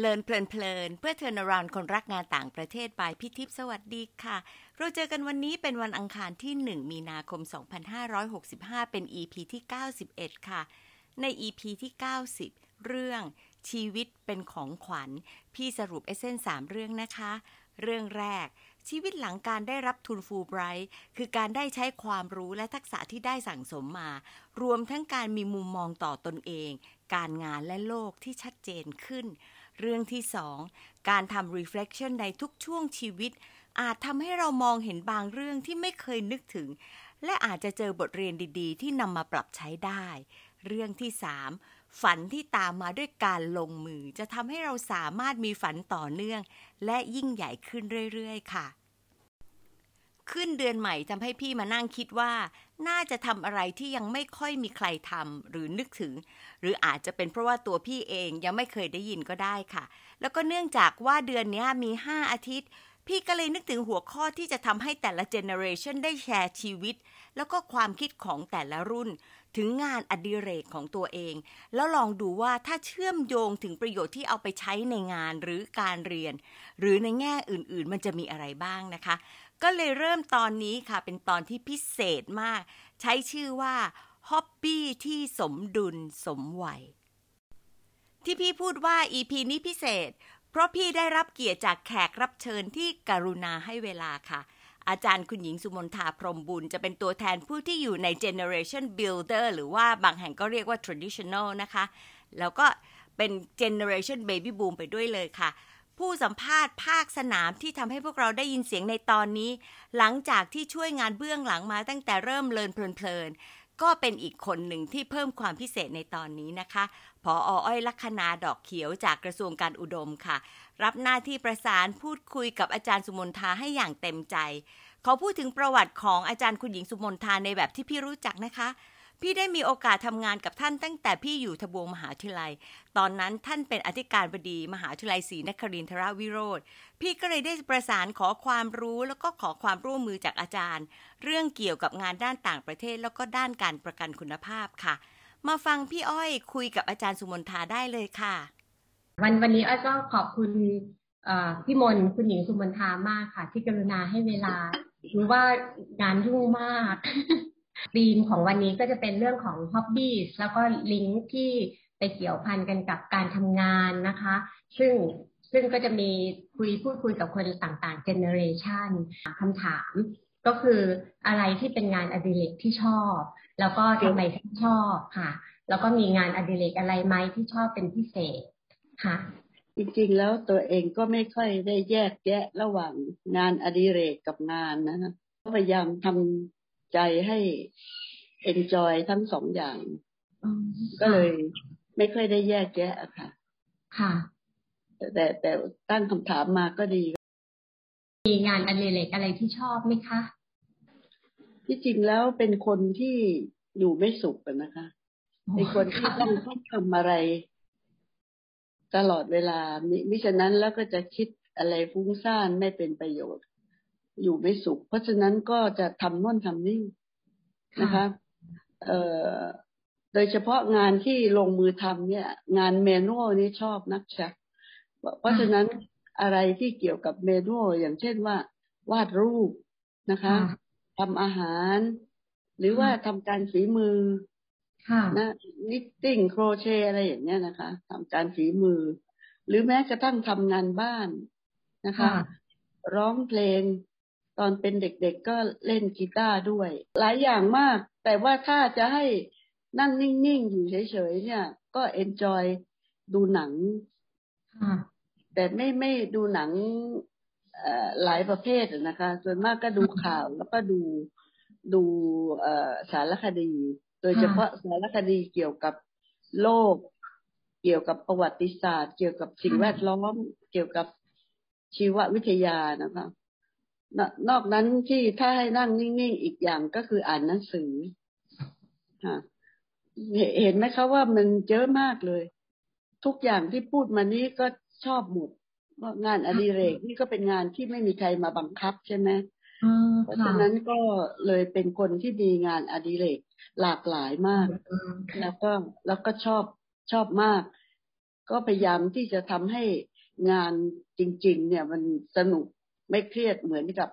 Learn เพลินเพลินเพื่อ international คนรักงานต่างประเทศ by พี่ทิพสวัสดีค่ะ เราเจอกันวันนี้เป็นวันอังคารที่ 1 มีนาคม 2565 เป็น EP ที่ 91 ค่ะ ใน EP ที่ 90 เรื่องชีวิตเป็นของขวัญ พี่สรุป essence สามเรื่องนะคะ เรื่องแรก ชีวิตหลังการได้รับทุนฟุลไบรท์คือการได้ใช้ความรู้และทักษะที่ได้สั่งสมมา รวมทั้งการมีมุมมองต่อตนเอง การงานและโลกที่ชัดเจนขึ้น เรื่องที่สองการทำ reflection ในทุกช่วงชีวิต อาจทำให้เรามองเห็นบางเรื่องที่ไม่เคยนึกถึง และอาจจะเจอบทเรียนดีๆ ที่นำมาปรับใช้ได้ เรื่องที่สามฝันที่ตามมาด้วยการลงมือ จะทำให้เราสามารถมีฝันต่อเนื่อง และยิ่งใหญ่ขึ้นเรื่อยๆ ค่ะ ขึ้นเดือนใหม่ทำให้พี่มานั่งคิดว่า น่าจะทำอะไรที่ยังไม่ค่อยมีใครทำหรือนึกถึง หรืออาจจะเป็นเพราะว่าตัวพี่เองยังไม่เคยได้ยินก็ได้ค่ะ แล้วก็เนื่องจากว่าเดือนนี้มี 5 อาทิตย์ พี่ก็เลยนึกถึงหัวข้อที่จะทำให้แต่ละ generation ได้แชร์ชีวิต แล้วก็ความคิดของแต่ละรุ่น ถึงงานอดิเรกของตัวเอง แล้วลองดูว่าถ้าเชื่อมโยงถึงประโยชน์ที่เอาไปใช้ในงานหรือการเรียน หรือในแง่อื่นๆ มันจะมีอะไรบ้างนะคะ ก็เลยเริ่มตอนนี้ค่ะ เป็นตอนที่พิเศษมาก ใช้ชื่อว่าฮ็อบบี้ที่สมดุลสมวัย ที่พี่พูดว่า EP นี้พิเศษ เพราะพี่ได้รับเกียรติจากแขกรับเชิญที่กรุณาให้เวลาค่ะ อาจารย์คุณหญิงสุมนทาพรมบุญจะเป็นตัวแทนผู้ที่อยู่ใน Generation Builder หรือว่าบางแห่งก็เรียกว่า Traditional นะคะ แล้วก็เป็น Generation Baby Boom ไปด้วยเลยค่ะ ผู้สัมภาษณ์ภาคสนามที่ทำให้พวกเราได้ยินเสียงในตอนนี้ หลังจากที่ช่วยงานเบื้องหลังมาตั้งแต่เริ่มเลินเพลินก็เป็นอีกคนหนึ่งที่เพิ่มความพิเศษในตอนนี้นะคะ พออ้อยลัคนาดอกเขียวจากกระทรวงการอุดมค่ะ รับหน้าที่ประสานพูดคุยกับอาจารย์สุมนทาให้อย่างเต็มใจ เขอพูดถึงประวัติของอาจารย์คุณหญิงสุมนทาในแบบที่พี่รู้จักนะคะพี่ได้มีโอกาสทำงานกับท่านตั้งแต่พี่อยู่ทบวงมหาวิทยาลัย ตอนนั้นท่านเป็นอธิการบดีมหาวิทยาลัยศรีนครินทรวิโรธ พี่ก็เลยได้ประสานขอความรู้แล้วก็ขอความร่วมมือจากอาจารย์ เรื่องเกี่ยวกับงานด้านต่างประเทศแล้วก็ด้านการประกันคุณภาพค่ะ มาฟังพี่อ้อยคุยกับอาจารย์สุมนทาได้เลยค่ะ วันวันนี้อ้อยก็ขอบคุณพี่มนคุณหญิงสุมนทามากค่ะ ที่กรุณาให้เวลารือว่างานยุ่งมากธีมของวันนี้ก็จะเป็นเรื่องของ h o b b i e s แล้วก็ลิงก์ที่ไปเกี่ยวพันกันกับการทำงานนะคะ ซึ่งซึ่งก็จะมีคุยพูดคุยกับคนต่างๆ generation คำถามก็คืออะไรที่เป็นงานอดิเรกที่ชอบ แล้วก็ทำไมถึงชอบค่ะ แล้วก็มีงานอดิเรกอะไรไหมที่ชอบเป็นพิเศษ ค่ะ จริงๆแล้วตัวเองก็ไม่ค่อยได้แยกแยะระหว่างงานอดิเรกกับงานนะพยายามทำใจให้ enjoy ทั้งสองอย่าง ก็เลยไม่ค่อยได้แยกแยะค่ะ ค่ะ แต่แต่ตั้งคำถามมาก็ดี มีงานอดิเรกอะไรที่ชอบไหมคะ ที่จริงแล้วเป็นคนที่อยู่ไม่สุขกันนะคะ เป็นคนที่ต้องต้องทำอะไร ตลอดเวลามิฉะนั้นแล้วก็จะคิดอะไรฟุ้งซ่านไม่เป็นประโยชน์ อยู่ไม่สุข เพราะฉะนั้นก็จะทำน่นทำนี่นะคะเอ่อโดยเฉพาะงานที่ลงมือทำเนี่ย งานเมนูนี่ชอบนักชัก เพราะฉะนั้นอะไรที่เกี่ยวกับเมนูอย่างเช่นว่า วาดรูปนะคะทำอาหาร หรือว่าทำการฝีมือ นะนิตติ้งโครเชต์อะไรอย่างเงี้ยนะคะทำการฝีมือ หรือแม้กระทั่งทำงานบ้านนะคะ ร้องเพลง ตอนเป็นเด็กๆก็เล่นกีตาร์ด้วย หลายอย่างมาก แต่ว่าถ้าจะให้นั่งนิ่งๆ อยู่เฉยๆ เนี่ย ก็เอนจอยดูหนัง แต่ไม่ไม่ดูหนังหลายประเภทนะคะ ส่วนมากก็ดูข่าวแล้วก็ดูดูสารคดี โดยเฉพาะสารคดีเกี่ยวกับโลก เกี่ยวกับประวัติศาสตร์ เกี่ยวกับสิ่งแวดล้อม เกี่ยวกับชีววิทยานะคะนอกนั้นที่ถ้าให้นั่งนิ่งๆอีกอย่างก็คืออ่านหนังสือค่ะเห็นไหมคะว่ามันเยอะมากเลย ทุกอย่างที่พูดมานี้ก็ชอบหมดว่างานอดิเรกนี่ก็เป็นงานที่ไม่มีใครมาบังคับใช่ไหม เพราะฉะนั้นก็เลยเป็นคนที่มีงานอดิเรกหลากหลายมาก แล้วก็แล้วก็ชอบชอบมาก ก็พยายามที่จะทำให้งานจริง ๆ เนี่ยมันสนุกไม่เครียดเหมือนกับ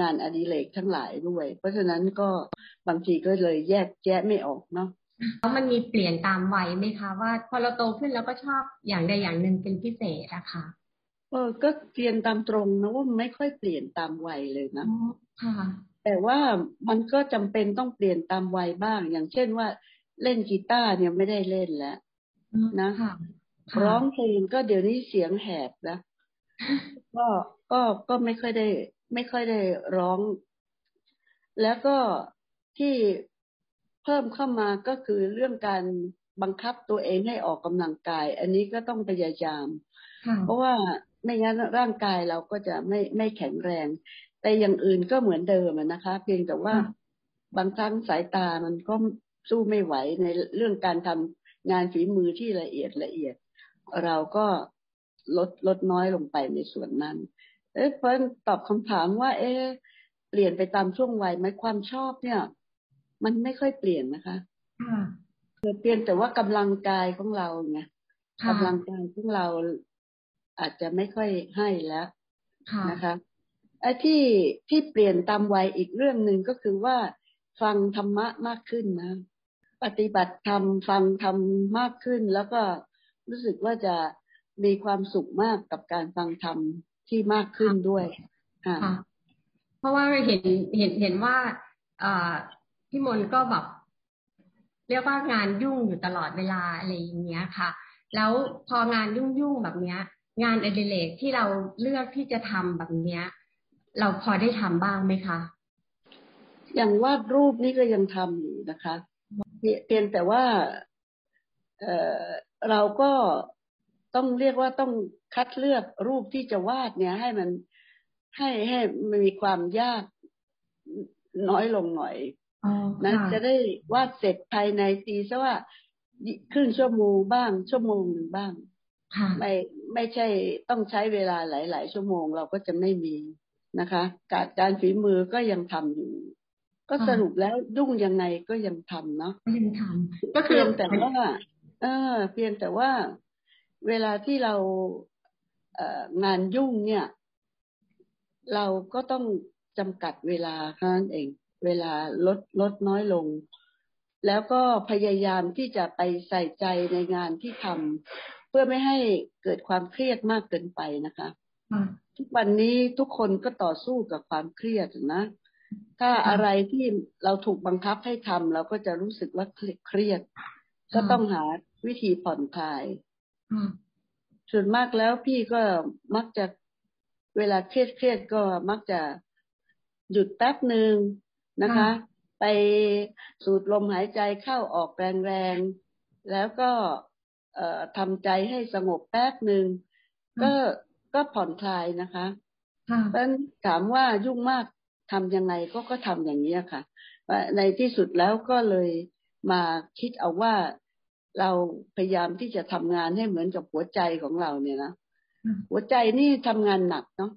งานอดิเรกทั้งหลายด้วย เพราะฉะนั้นก็บางทีก็เลยแยกแยะไม่ออกเนาะแล้วมันมีเปลี่ยนตามวัยไหมคะว่าพอเราโตขึ้นเราก็ชอบอย่างใดอย่างหนึ่งเป็นพิเศษอะคะ เออก็เปลี่ยนตามตรงนะว่าไม่ค่อยเปลี่ยนตามวัยเลยนะค่ะ แต่ว่ามันก็จำเป็นต้องเปลี่ยนตามวัยบ้าง อย่างเช่นว่าเล่นกีตาร์เนี่ยไม่ได้เล่นแล้วนะร้องเพลงก็เดี๋ยวนี้เสียงแหบนะก็ก็ก็ไม่ค่อยได้ ไม่ค่อยได้ร้อง แล้วก็ที่เพิ่มเข้ามาก็คือเรื่องการบังคับตัวเองให้ออกกำลังกาย อันนี้ก็ต้องพยายาม เพราะว่าไม่งั้นร่างกายเราก็จะไม่ไม่แข็งแรง แต่อย่างอื่นก็เหมือนเดิมนะคะ เพียงแต่ว่าบางครั้งสายตามันก็สู้ไม่ไหวในเรื่องการทำงานฝีมือที่ละเอียดละเอียด เราก็ลดลดน้อยลงไปในส่วนนั้น เอ๊ะเพราะตอบคำถามว่า เอ๊ะเปลี่ยนไปตามช่วงวัยไหมความชอบเนี่ย มันไม่ค่อยเปลี่ยนนะคะเปลี่ยนแต่ว่ากำลังกายของเราไงกำลังกายของเรา อาจจะไม่ค่อยให้แล้วนะคะไอ้ที่ที่เปลี่ยนตามวัยอีกเรื่องหนึ่งก็คือว่า ฟังธรรมะมากขึ้นนะ ปฏิบัติธรรมฟังธรรมมากขึ้น แล้วก็รู้สึกว่าจะมีความสุขมากกับการฟังธรรมที่มากขึ้นด้วยค่ะเพราะว่าเห็นเห็นเห็นว่าอพี่มนก็แบบเรียกว่างานยุ่งอยู่ตลอดเวลาอะไรอย่างเงี้ยค่ะ แล้วพองานยุ่งยุ่งแบบเนี้ย งานอดิเรกที่เราเลือกที่จะทำแบบเนี้ย เราพอได้ทำบ้างไหมคะ อย่างวาดรูปนี่ก็ยังทำอยู่นะคะเพียงแต่ว่าเออเราก็ต้องเรียกว่าต้องคัดเลือกรูปที่จะวาดเนี่ย ให้มันให้ให้มันมีความยากน้อยลงหน่อยนะจะได้วาดเสร็จภายในตีซะว่าครึ่งชั่วโมงบ้างชั่วโมงหนึ่งบ้าง ไม่ไม่ใช่ต้องใช้เวลาหลาย ๆ ชั่วโมงเราก็จะไม่มีนะคะ การการฝีมือก็ยังทำอยู่ ก็สรุปแล้วยุ่งยังไงก็ยังทำเนาะยังทำก็เพียงแต่ว่าเออ เพียงแต่ว่าเวลาที่เราเงานยุ่งเนี่ย เราก็ต้องจำกัดเวลาเท่านั้นเอง เวลาลดลดน้อยลง แล้วก็พยายามที่จะไปใส่ใจในงานที่ทำ เพื่อไม่ให้เกิดความเครียดมากเกินไปนะคะทุกวันนี้ทุกคนก็ต่อสู้กับความเครียดนะ ถ้าอะไรที่เราถูกบังคับให้ทำเราก็จะรู้สึกว่าเครียด ก็ต้องหาวิธีผ่อนคลายส่วนมากแล้วพี่ก็มักจะเวลาเครียดเครียดก็มักจะหยุดแป๊บหนึ่งนะคะ ไปสูดลมหายใจเข้าออกแรงๆแล้วก็เอ่อ ทำใจให้สงบแป๊บหนึ่งก็ก็ผ่อนคลายนะคะเพราะถามว่ายุ่งมากทำยังไงก็ก็ทำอย่างนี้ค่ะในที่สุดแล้วก็เลยมาคิดเอาว่าเราพยายามที่จะทำงานให้เหมือนกับหัวใจของเราเนี่ยนะหัวใจนี่ทำงานหนักเนาะ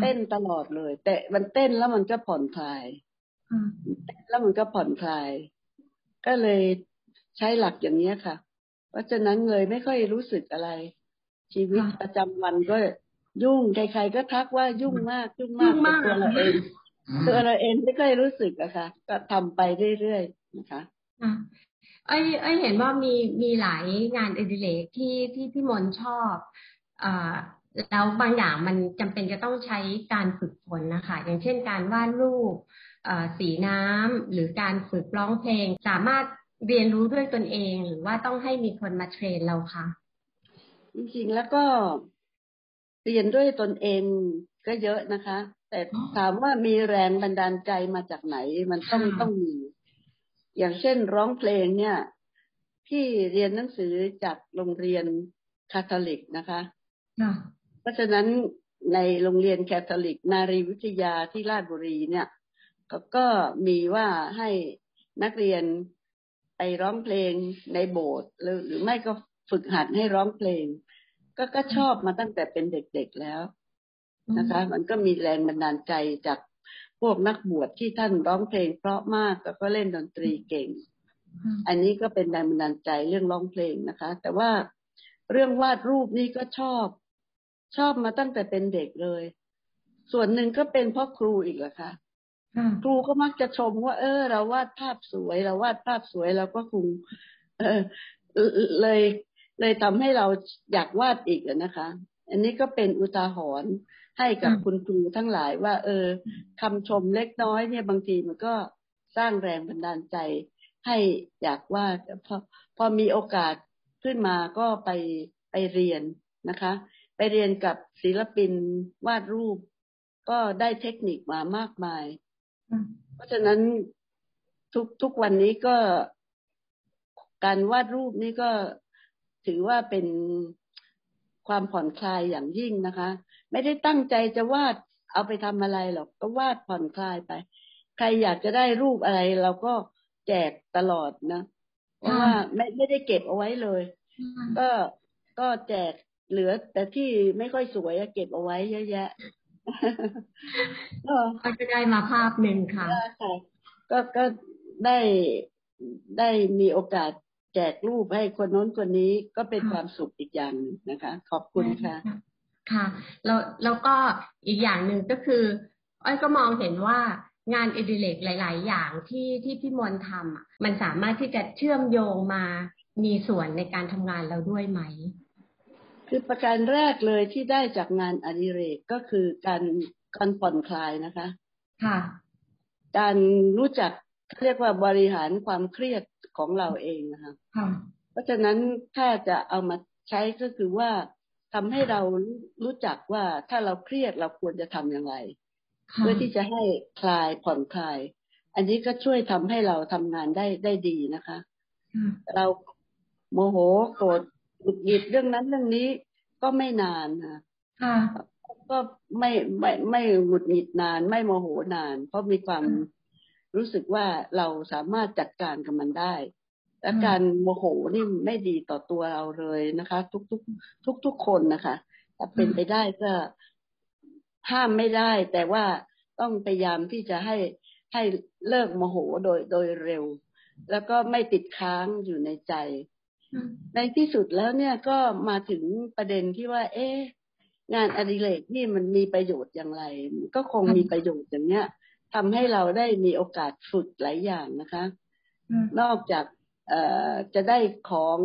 เต้นตลอดเลย แต่มันเต้นแล้วมันก็ผ่อนคลายแล้วมันก็ผ่อนคลาย ก็เลยใช้หลักอย่างนี้ค่ะ เพราะฉะนั้นเลยไม่ค่อยรู้สึกอะไร ชีวิตประจำวันก็ยุ่งใครๆก็ทักว่ายุ่งมากยุ่งมากตัวเราเองตัวเราเองไม่ค่อยรู้สึกอะค่ะ ก็ทำไปเรื่อยๆนะคะไอ้ไอ้เห็นว่ามีมีหลายงานอดิเรกที่ที่พี่มนชอบอ่าแล้วบางอย่างมันจำเป็นจะต้องใช้การฝึกฝนนะคะ อย่างเช่นการวาดรูปสีน้ำหรือการฝึกร้องเพลง สามารถ เรียนรู้ด้วยตนเองหรือว่าต้องให้มีคนมาเทรนเราคะจริงๆแล้วก็เรียนด้วยตนเองก็เยอะนะคะ แต่ถามว่ามีแรงบันดาลใจมาจากไหน มันต้องต้องมี อย่างเช่นร้องเพลงเนี่ยพี่เรียนหนังสือจากโรงเรียนคาทอลิกนะคะเพราะฉะนั้นในโรงเรียนแคทอลิก นารีวิทยาที่ราชบุรีเนี่ย ก็ก็มีว่าให้นักเรียนไป ร้องเพลงในโบสถ์หรือหรือไม่ก็ฝึกหัดให้ร้องเพลง ก็ก็ชอบมาตั้งแต่เป็นเด็กๆแล้วนะคะ มันก็มีแรงบันดาลใจจากพวกนักบวชที่ท่านร้องเพลง เพราะมากแล้วก็เล่นดนตรีเก่ง อันนี้ก็เป็นแรงบันดาลใจเรื่องร้องเพลงนะคะ แต่ว่าเรื่องวาดรูปนี่ก็ชอบชอบมาตั้งแต่เป็นเด็กเลย ส่วนหนึ่งก็เป็นเพราะครูอีกแหละ ค่ะครูก็มักจะชมว่า เออ เราวาดภาพสวยเราวาดภาพสวยเราก็คง เออเลย เลยทำให้เราอยากวาดอีกนะคะ อันนี้ก็เป็นอุทาหรณ์ให้กับคุณครูทั้งหลายว่า เออคำชมเล็กน้อยเนี่ยบางทีมันก็สร้างแรงบันดาลใจ ให้อยากวาดพอพอมีโอกาสขึ้นมาก็ไปไปเรียนนะคะ ไปเรียนกับศิลปินวาดรูป ก็ได้เทคนิคมามากมาย เพราะฉะนั้นทุกทุกวันนี้ก็การวาดรูปนี่ก็ถือว่าเป็นความผ่อนคลายอย่างยิ่งนะคะ ไม่ได้ตั้งใจจะวาดเอาไปทำอะไรหรอก ก็วาดผ่อนคลายไป ใครอยากจะได้รูปอะไร เราก็แจกตลอดนะเพราะว่าไม่ไม่ได้เก็บเอาไว้เลย ก็ก็แจกเหลือแต่ที่ไม่ค่อยสวยเก็บเอาไว้เยอะแยะ ก็จะได้มาภาพหนึ่งค่ะก็ก็ได้ได้มีโอกาสแจกรูปให้คนโน้นคนนี้ก็เป็นความสุขอีกอย่างหนึ่งนะคะ ขอบคุณค่ะ ค่ะ แล้วแล้วก็อีกอย่างหนึ่งก็คืออ้อยก็มองเห็นว่างานอดิเรกหลาย ๆ อย่างที่ที่พี่มนทำอะมันสามารถที่จะเชื่อมโยงมามีส่วนในการทำงานเราด้วยไหม คือประการแรกเลยที่ได้จากงานอดิเรกก็คือการการผ่อนคลายนะคะ ค่ะ การรู้จักเรียกว่าบริหารความเครียดของเราเองนะคะเพราะฉะนั้นถ้าจะเอามาใช้ก็คือว่าทำให้เรารู้จักว่าถ้าเราเครียดเราควรจะทำอย่างไร เพื่อที่จะให้คลายผ่อนคลาย อันนี้ก็ช่วยทำให้เราทำงานได้ได้ดีนะคะ เราโมโหโกรธ หงุดหงิดเรื่องนั้นเรื่องนี้ก็ไม่นานนะก็ไม่ไม่ไม่หงุดหงิดนาน ไม่โมโหนาน เพราะมีความรู้สึกว่าเราสามารถจัดการกับมันได้ และการโมโหนี่ไม่ดีต่อตัวเราเลยนะคะ ทุกทุกทุกทุกคนนะคะถ้าเป็นไปได้ก็ห้ามไม่ได้ แต่ว่าต้องพยายามที่จะให้ให้เลิกโมโหโดยโดยเร็ว แล้วก็ไม่ติดค้างอยู่ในใจ ในที่สุดแล้วเนี่ยก็มาถึงประเด็นที่ว่า เอ๊งานอดิเรกนี่มันมีประโยชน์อย่างไร ก็คงมีประโยชน์อย่างเนี้ยทำให้เราได้มีโอกาสฝึกหลายอย่างนะคะ นอกจากเอ่อจะได้ของ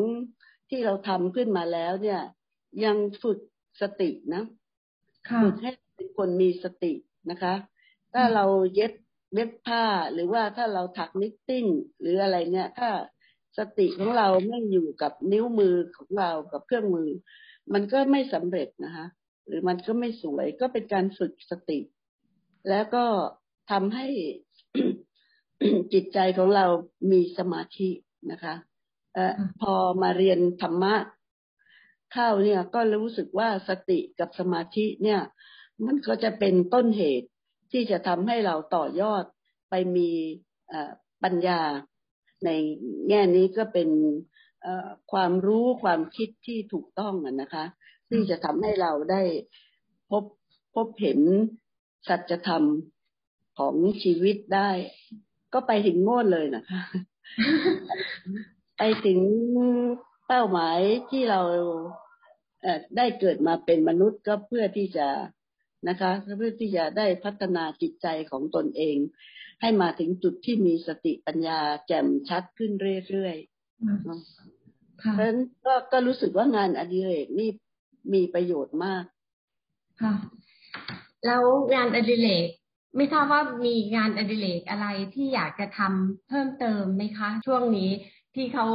ที่เราทำขึ้นมาแล้ว เนี่ย ยังฝึกสตินะฝึกให้เป็นคนมีสตินะคะ ถ้าเราเย็บเย็บผ้าหรือว่าถ้าเราถักนิตติ้งหรืออะไรเนี่ย ถ้า สติของเราไม่อยู่กับนิ้วมือของเรากับเครื่องมือ มันก็ไม่สำเร็จนะคะ หรือมันก็ไม่สวยก็เป็นการฝึกสติ แล้วก็ทำให้จิตใจของเรามีสมาธินะคะอพอมาเรียนธรรมะเข้าเนี่ยก็รู้สึกว่าสติกับสมาธิเนี่ย มันก็จะเป็นต้นเหตุที่จะทำให้เราต่อยอดไปมีปัญญา ในแง่นี้ก็เป็นความรู้ความคิดที่ถูกต้องนะคะที่จะทำให้เราได้พบพบเห็นสัจธรรมของชีวิตได้ ก็ไปถึงโน่นเลยนะคะ ไปถึงเป้าหมายที่เราได้เกิดมาเป็นมนุษย์ก็เพื่อที่จะนะคะ เพื่อที่จะได้พัฒนาจิตใจของตนเอง ให้มาถึงจุดที่มีสติปัญญาแจ่มชัดขึ้นเรื่อยๆเพราะฉะนั้นก็ก็รู้สึกว่างานอดิเรกนี่มีประโยชน์มาก ค่ะ แล้วงานอดิเรกไม่ทราบว่ามีงานอดิเรกอะไรที่อยากจะทำเพิ่มเติมไหมคะ ช่วงนี้ที่เข้า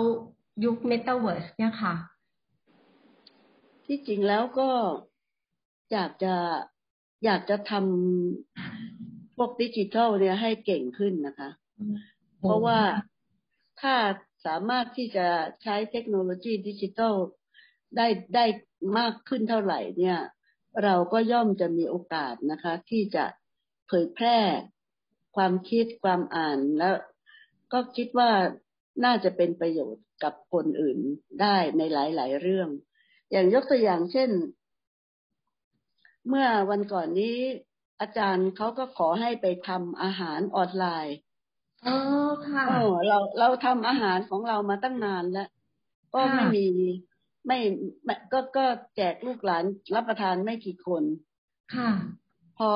ยุคเมตาเวิร์สเนี่ยค่ะ ที่จริงแล้วก็อยากจะอยากจะทำ พวกดิจิทัลเนี่ยให้เก่งขึ้นนะคะ เพราะว่าถ้าสามารถที่จะใช้เทคโนโลยีดิจิทัลได้ได้มากขึ้นเท่าไหร่เนี่ย เราก็ย่อมจะมีโอกาสนะคะ ที่จะผยแพร่ความคิดความอ่านแล้ว ก็คิดว่าน่าจะเป็นประโยชน์กับคนอื่นได้ในหลาย ๆ เรื่อง อย่างยกตัวอย่างเช่น เมื่อวันก่อนนี้ อาจารย์เขาก็ขอให้ไปทำอาหารออนไลน์อ๋อค่ะเราเราทำอาหารของเรามาตั้งนานแล้ว ก็ไม่มีไม่ก็ก็แจกลูกหลานรับประทานไม่กี่คน ค่ะ พอ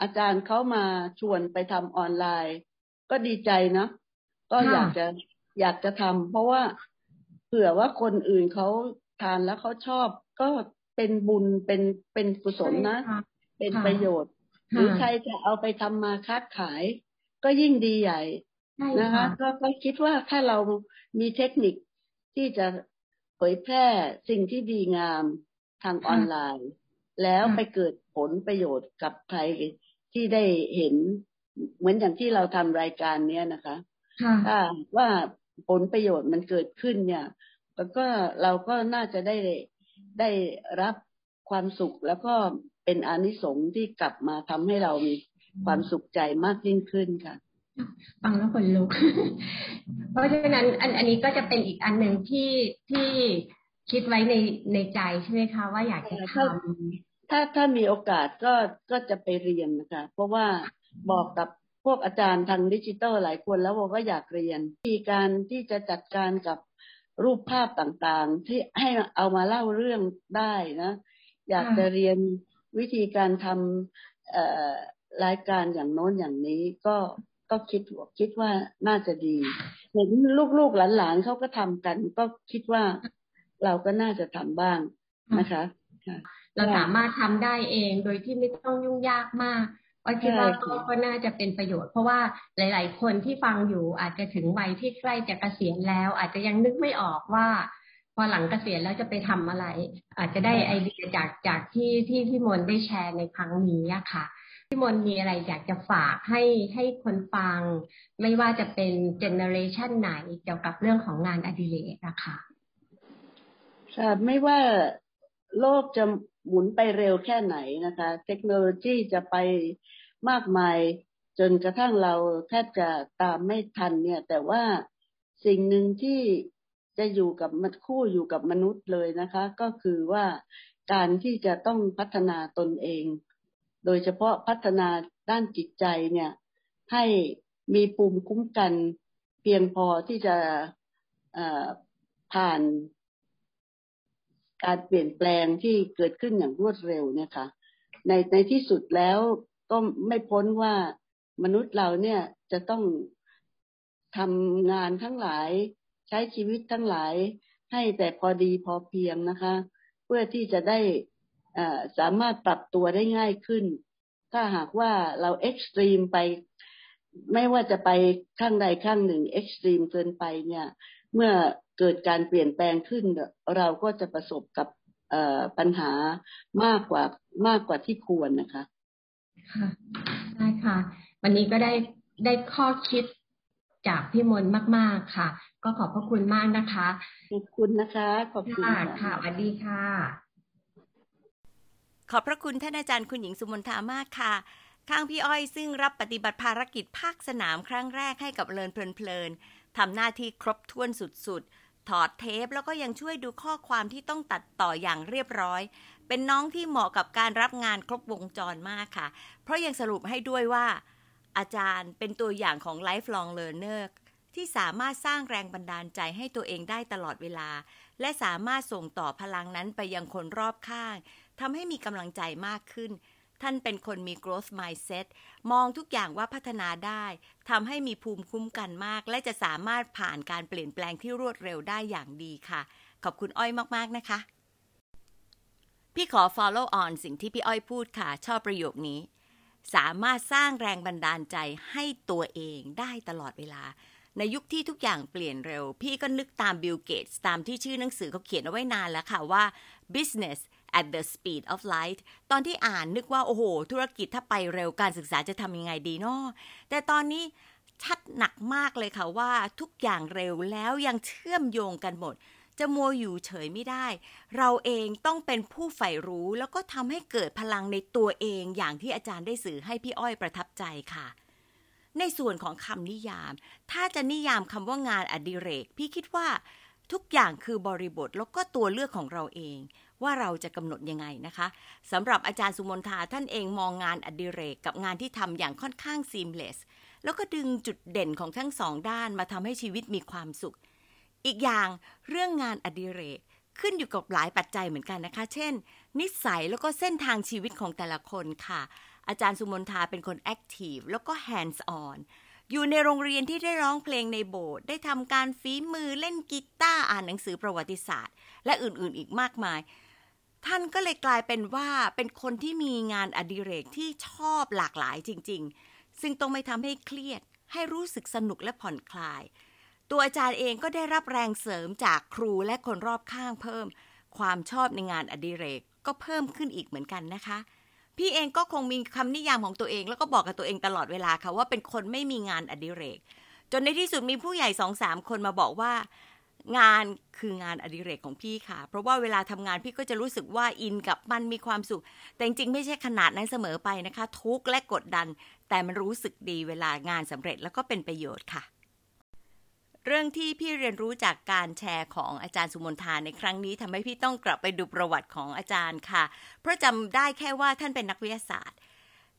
อาจารย์เขามาชวนไปทำออนไลน์ ก็ดีใจเนาะก็อยากจะอยากจะทำเพราะว่าเผื่อว่าคนอื่นเขาทานแล้วเขาชอบ ก็เป็นบุญเป็นเป็นกุศลนะ เป็นประโยชน์ หรือใครจะเอาไปทำมาค้าขาย ก็ยิ่งดีใหญ่นะคะก็ก็คิดว่าถ้าเรามีเทคนิคที่จะเผยแพร่สิ่งที่ดีงามทางออนไลน์ แล้วไปเกิดผลประโยชน์กับใครที่ได้เห็นเหมือนอย่างที่เราทำรายการเนี้ยนะคะถ้าว่าผลประโยชน์มันเกิดขึ้นเนี่ยแล้วก็เราก็น่าจะได้ได้รับความสุขแล้วก็ เป็นอานิสงส์ที่กลับมาทำให้เรามีความสุขใจมากยิ่งขึ้นค่ะฟังแล้วขนลุก เพราะฉะนั้นอันอันนี้ก็จะเป็นอีกอันหนึ่งที่ที่คิดไว้ในในใจใช่ไหมคะ ว่าอยากจะทำถ้าถ้ามีโอกาสก็ก็จะไปเรียนนะคะ เพราะว่าบอกกับพวกอาจารย์ทางดิจิตอลหลายคนแล้วบอกว่าอยากเรียนที่การที่จะจัดการกับรูปภาพต่างๆ ที่ให้เอามาเล่าเรื่องได้นะ อยากจะเรียน วิธีการทำรายการอย่างโน้นอย่างนี้ก็ก็คิดคิดว่าน่าจะดี เห็นลูกๆหลานๆเขาก็ทำกัน ก็คิดว่าเราก็น่าจะทำบ้างนะคะเราสามารถทำได้เองโดยที่ไม่ต้องยุ่งยากมากว่าคิดว่าก็น่าจะเป็นประโยชน์ เพราะว่าหลาย ๆ คนที่ฟังอยู่อาจจะถึงวัยที่ใกล้จะเกษียณแล้ว อาจจะยังนึกไม่ออกว่า พอหลังเกษียณแล้วจะไปทำอะไร อาจจะได้ไอเดียจากจากที่ที่พี่มนได้แชร์ในครั้งนี้ค่ะพี่มนมีอะไรอยากจะฝากให้ให้คนฟัง ไม่ว่าจะเป็นเจเนอเรชันไหนเกี่ยวกับเรื่องของงานอดิเรกนะคะค่ะไม่ว่าโลกจะหมุนไปเร็วแค่ไหนนะคะ เทคโนโลยีจะไปมากมายจนกระทั่งเราแทบจะตามไม่ทันเนี่ย แต่ว่าสิ่งหนึ่งที่ จะอยู่กับมันคู่อยู่กับมนุษย์เลยนะคะ ก็คือว่าการที่จะต้องพัฒนาตนเอง โดยเฉพาะพัฒนาด้านจิตใจเนี่ย ให้มีภูมิคุ้มกันเพียงพอที่จะผ่านการเปลี่ยนแปลงที่เกิดขึ้นอย่างรวดเร็วเนี่ยค่ะ ในในที่สุดแล้วก็ไม่พ้นว่ามนุษย์เราเนี่ยจะต้องทำงานทั้งหลาย ใช้ชีวิตทั้งหลาย ให้แต่พอดีพอเพียงนะคะ เพื่อที่จะได้สามารถปรับตัวได้ง่ายขึ้น ถ้าหากว่าเรา extreme ไป ไม่ว่าจะไปข้างใดข้างหนึ่ง extreme เกินไปเนี่ย เมื่อเกิดการเปลี่ยนแปลงขึ้น เราก็จะประสบกับปัญหามากกว่ามากกว่าที่ควรนะคะ ค่ะ ได้ค่ะ วันนี้ก็ได้ได้ข้อคิด จากพี่มนมากๆค่ะ ก็ขอบพระคุณมากนะคะขอบคุณนะคะ ขอบคุณค่ะสวัสดีค่ะ ขอบพระคุณท่านอาจารย์คุณหญิงสุมนทามากค่ะ ข้างพี่อ้อยซึ่งรับปฏิบัติภารกิจภาคสนามครั้งแรกให้กับเลินเพลินๆทำหน้าที่ครบถ้วนสุดๆ ถอดเทปแล้วก็ยังช่วยดูข้อความที่ต้องตัดต่ออย่างเรียบร้อย เป็นน้องที่เหมาะกับการรับงานครบวงจรมากค่ะ เพราะยังสรุปให้ด้วยว่า อาจารย์เป็นตัวอย่างของ lifelong learner ที่สามารถสร้างแรงบันดาลใจให้ตัวเองได้ตลอดเวลา และสามารถส่งต่อพลังนั้นไปยังคนรอบข้างทำให้มีกำลังใจมากขึ้น ท่านเป็นคนมี growth mindset มองทุกอย่างว่าพัฒนาได้ทำให้มีภูมิคุ้มกันมาก และจะสามารถผ่านการเปลี่ยนแปลงที่รวดเร็วได้อย่างดีค่ะ ขอบคุณอ้อยมาก ๆ นะคะ พี่ขอ follow on สิ่งที่พี่อ้อยพูดค่ะ ชอบประโยคนี้ สามารถสร้างแรงบันดาลใจให้ตัวเองได้ตลอดเวลา ในยุคที่ทุกอย่างเปลี่ยนเร็ว พี่ก็นึกตามบิลเกตส์ตามที่ชื่อหนังสือเขาเขียนเอาไว้นานแล้วค่ะว่า business at the speed of light ตอนที่อ่านนึกว่า โอ้โห ธุรกิจถ้าไปเร็วการศึกษาจะทำยังไงดีเนาะแต่ตอนนี้ชัดหนักมากเลยค่ะว่าทุกอย่างเร็วแล้วยังเชื่อมโยงกันหมด จะมัวอยู่เฉยไม่ได้ เราเองต้องเป็นผู้ใฝ่รู้แล้วก็ทำให้เกิดพลังในตัวเองอย่างที่อาจารย์ได้สื่อให้พี่อ้อยประทับใจค่ะ ในส่วนของคำนิยาม ถ้าจะนิยามคำว่างานอดิเรก พี่คิดว่าทุกอย่างคือบริบทแล้วก็ตัวเลือกของเราเอง ว่าเราจะกำหนดยังไงนะคะสำหรับอาจารย์สุมนทาท่านเองมองงานอดิเรก กับงานที่ทำอย่างค่อนข้างซีมเลสแล้วก็ดึงจุดเด่นของทั้งสองด้านมาทำให้ชีวิตมีความสุข อีกอย่างเรื่องงานอดิเรกขึ้นอยู่กับหลายปัจจัยเหมือนกันนะคะ เช่น นิสัยแล้วก็เส้นทางชีวิตของแต่ละคนค่ะ อาจารย์สุมนทาเป็นคน active แล้วก็ hands-on อยู่ในโรงเรียนที่ได้ร้องเพลงในโบสถ์ได้ทำการฝีมือเล่นกีตาร์อ่านหนังสือประวัติศาสตร์ และอื่นๆอีกมากมาย ท่านก็เลยกลายเป็นว่าเป็นคนที่มีงานอดิเรกที่ชอบหลากหลายจริง ๆ ซึ่งต้องไม่ทำให้เครียดให้รู้สึกสนุกและผ่อนคลาย ตัวอาจารย์เองก็ได้รับแรงเสริมจากครูและคนรอบข้างเพิ่ม ความชอบในงานอดิเรกก็เพิ่มขึ้นอีกเหมือนกันนะคะ พี่เองก็คงมีคำนิยามของตัวเอง แล้วก็บอกกับตัวเองตลอดเวลาค่ะว่าเป็นคนไม่มีงานอดิเรก จนในที่สุดมีผู้ใหญ่สองสามคนมาบอกว่า งานคืองานอดิเรกของพี่ค่ะ เพราะว่าเวลาทำงานพี่ก็จะรู้สึกว่าอินกับมันมีความสุข แต่จริงๆไม่ใช่ขนาดนั้นเสมอไปนะคะ ทุกข์และกดดัน แต่มันรู้สึกดีเวลางานสำเร็จแล้วก็เป็นประโยชน์ค่ะ เรื่องที่พี่เรียนรู้จากการแชร์ของอาจารย์สุมนทานในครั้งนี้ทำให้พี่ต้องกลับไปดูประวัติของอาจารย์ค่ะ เพราะจำได้แค่ว่าท่านเป็นนักวิทยาศาสตร์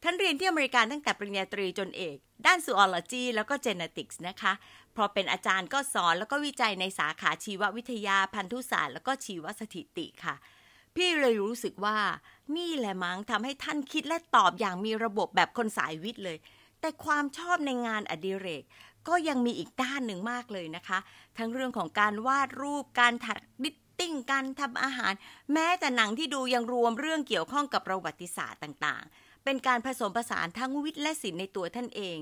ท่านเรียนที่อเมริกาตั้งแต่ปริญญาตรีจนเอก ด้านซูออโลจีแล้วก็เจเนติกส์นะคะ พอเป็นอาจารย์ก็สอนแล้วก็วิจัยในสาขาชีววิทยาพันธุศาสตร์แล้วก็ชีวสถิติค่ะ พี่เลยรู้สึกว่านี่แหละมั้งทำให้ท่านคิดและตอบอย่างมีระบบแบบคนสายวิทย์เลยแต่ความชอบในงานอดิเรก ก็ยังมีอีกด้านหนึ่งมากเลยนะคะ ทั้งเรื่องของการวาดรูปการถัก knitting การทำอาหาร แม้แต่หนังที่ดูยังรวมเรื่องเกี่ยวข้องกับประวัติศาสตร์ต่างๆ เป็นการผสมผสานทั้งวิทย์และศิลป์ในตัวท่านเอง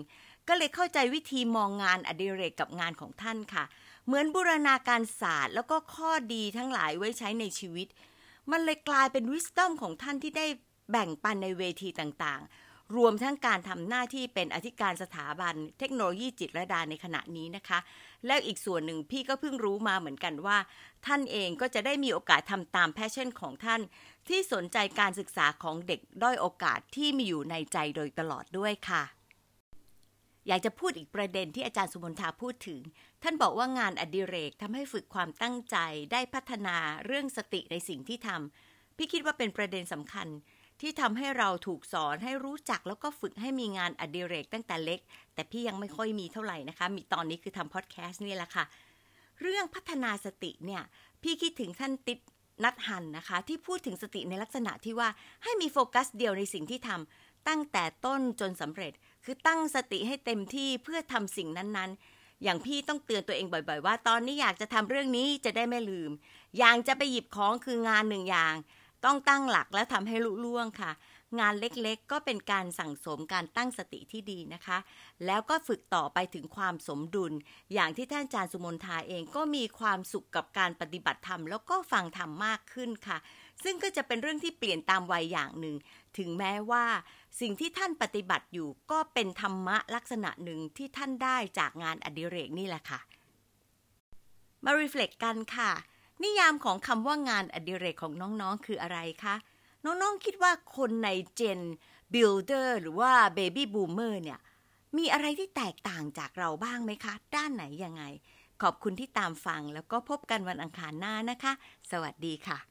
ก็เลยเข้าใจวิธีมองงานอดิเรกกับงานของท่านค่ะ เหมือนบูรณาการศาสตร์ แล้วก็ข้อดีทั้งหลายไว้ใช้ในชีวิต มันเลยกลายเป็น wisdom ของท่านที่ได้แบ่งปันในเวทีต่างๆ รวมทั้งการทำหน้าที่เป็นอธิการสถาบันเทคโนโลยีจิตรลดาในขณะนี้นะคะ แล้วอีกส่วนหนึ่งพี่ก็เพิ่งรู้มาเหมือนกันว่า ท่านเองก็จะได้มีโอกาสทำตาม passion ของท่าน ที่สนใจการศึกษาของเด็กด้อยโอกาสที่มีอยู่ในใจโดยตลอดด้วยค่ะอยากจะพูดอีกประเด็นที่อาจารย์สุมนทาพูดถึง ท่านบอกว่างานอดิเรกทำให้ฝึกความตั้งใจได้พัฒนาเรื่องสติในสิ่งที่ทำพี่คิดว่าเป็นประเด็นสำคัญ ที่ทำให้เราถูกสอนให้รู้จักแล้วก็ฝึกให้มีงานอดิเรกตั้งแต่เล็ก แต่พี่ยังไม่ค่อยมีเท่าไหร่นะคะ มีตอนนี้คือทำพอดแคสต์นี่แหละค่ะ เรื่องพัฒนาสติเนี่ยพี่คิดถึงท่านติดนัดหันนะคะ ที่พูดถึงสติในลักษณะที่ว่าให้มีโฟกัสเดียวในสิ่งที่ทำตั้งแต่ต้นจนสำเร็จ คือตั้งสติให้เต็มที่เพื่อทำสิ่งนั้นๆอย่างพี่ต้องเตือนตัวเองบ่อยๆ ว่าตอนนี้อยากจะทำเรื่องนี้จะได้ไม่ลืม อย่างจะไปหยิบของคืองานหนึ่งอย่าง ต้องตั้งหลักและทำให้ลุล่วงค่ะ งานเล็กๆ ก็เป็นการสั่งสมการตั้งสติที่ดีนะคะ แล้วก็ฝึกต่อไปถึงความสมดุล อย่างที่ท่านอาจารย์สุมนทาเองก็มีความสุขกับการปฏิบัติธรรมแล้วก็ฟังธรรมมากขึ้นค่ะ ซึ่งก็จะเป็นเรื่องที่เปลี่ยนตามวัยอย่างหนึ่ง ถึงแม้ว่า สิ่งที่ท่านปฏิบัติอยู่ก็เป็นธรรมะลักษณะหนึ่งที่ท่านได้จากงานอดิเรกนี่แหละค่ะ มา reflect กันค่ะ นิยามของคำว่างานอดิเรกของน้องๆ คืออะไรคะ น้องๆ คิดว่าคนใน Gen Builder หรือว่า Baby Boomer เนี่ย มีอะไรที่แตกต่างจากเราบ้างไหมคะ ด้านไหนยังไง ขอบคุณที่ตามฟังแล้วก็พบกันวันอังคารหน้านะคะ สวัสดีค่ะ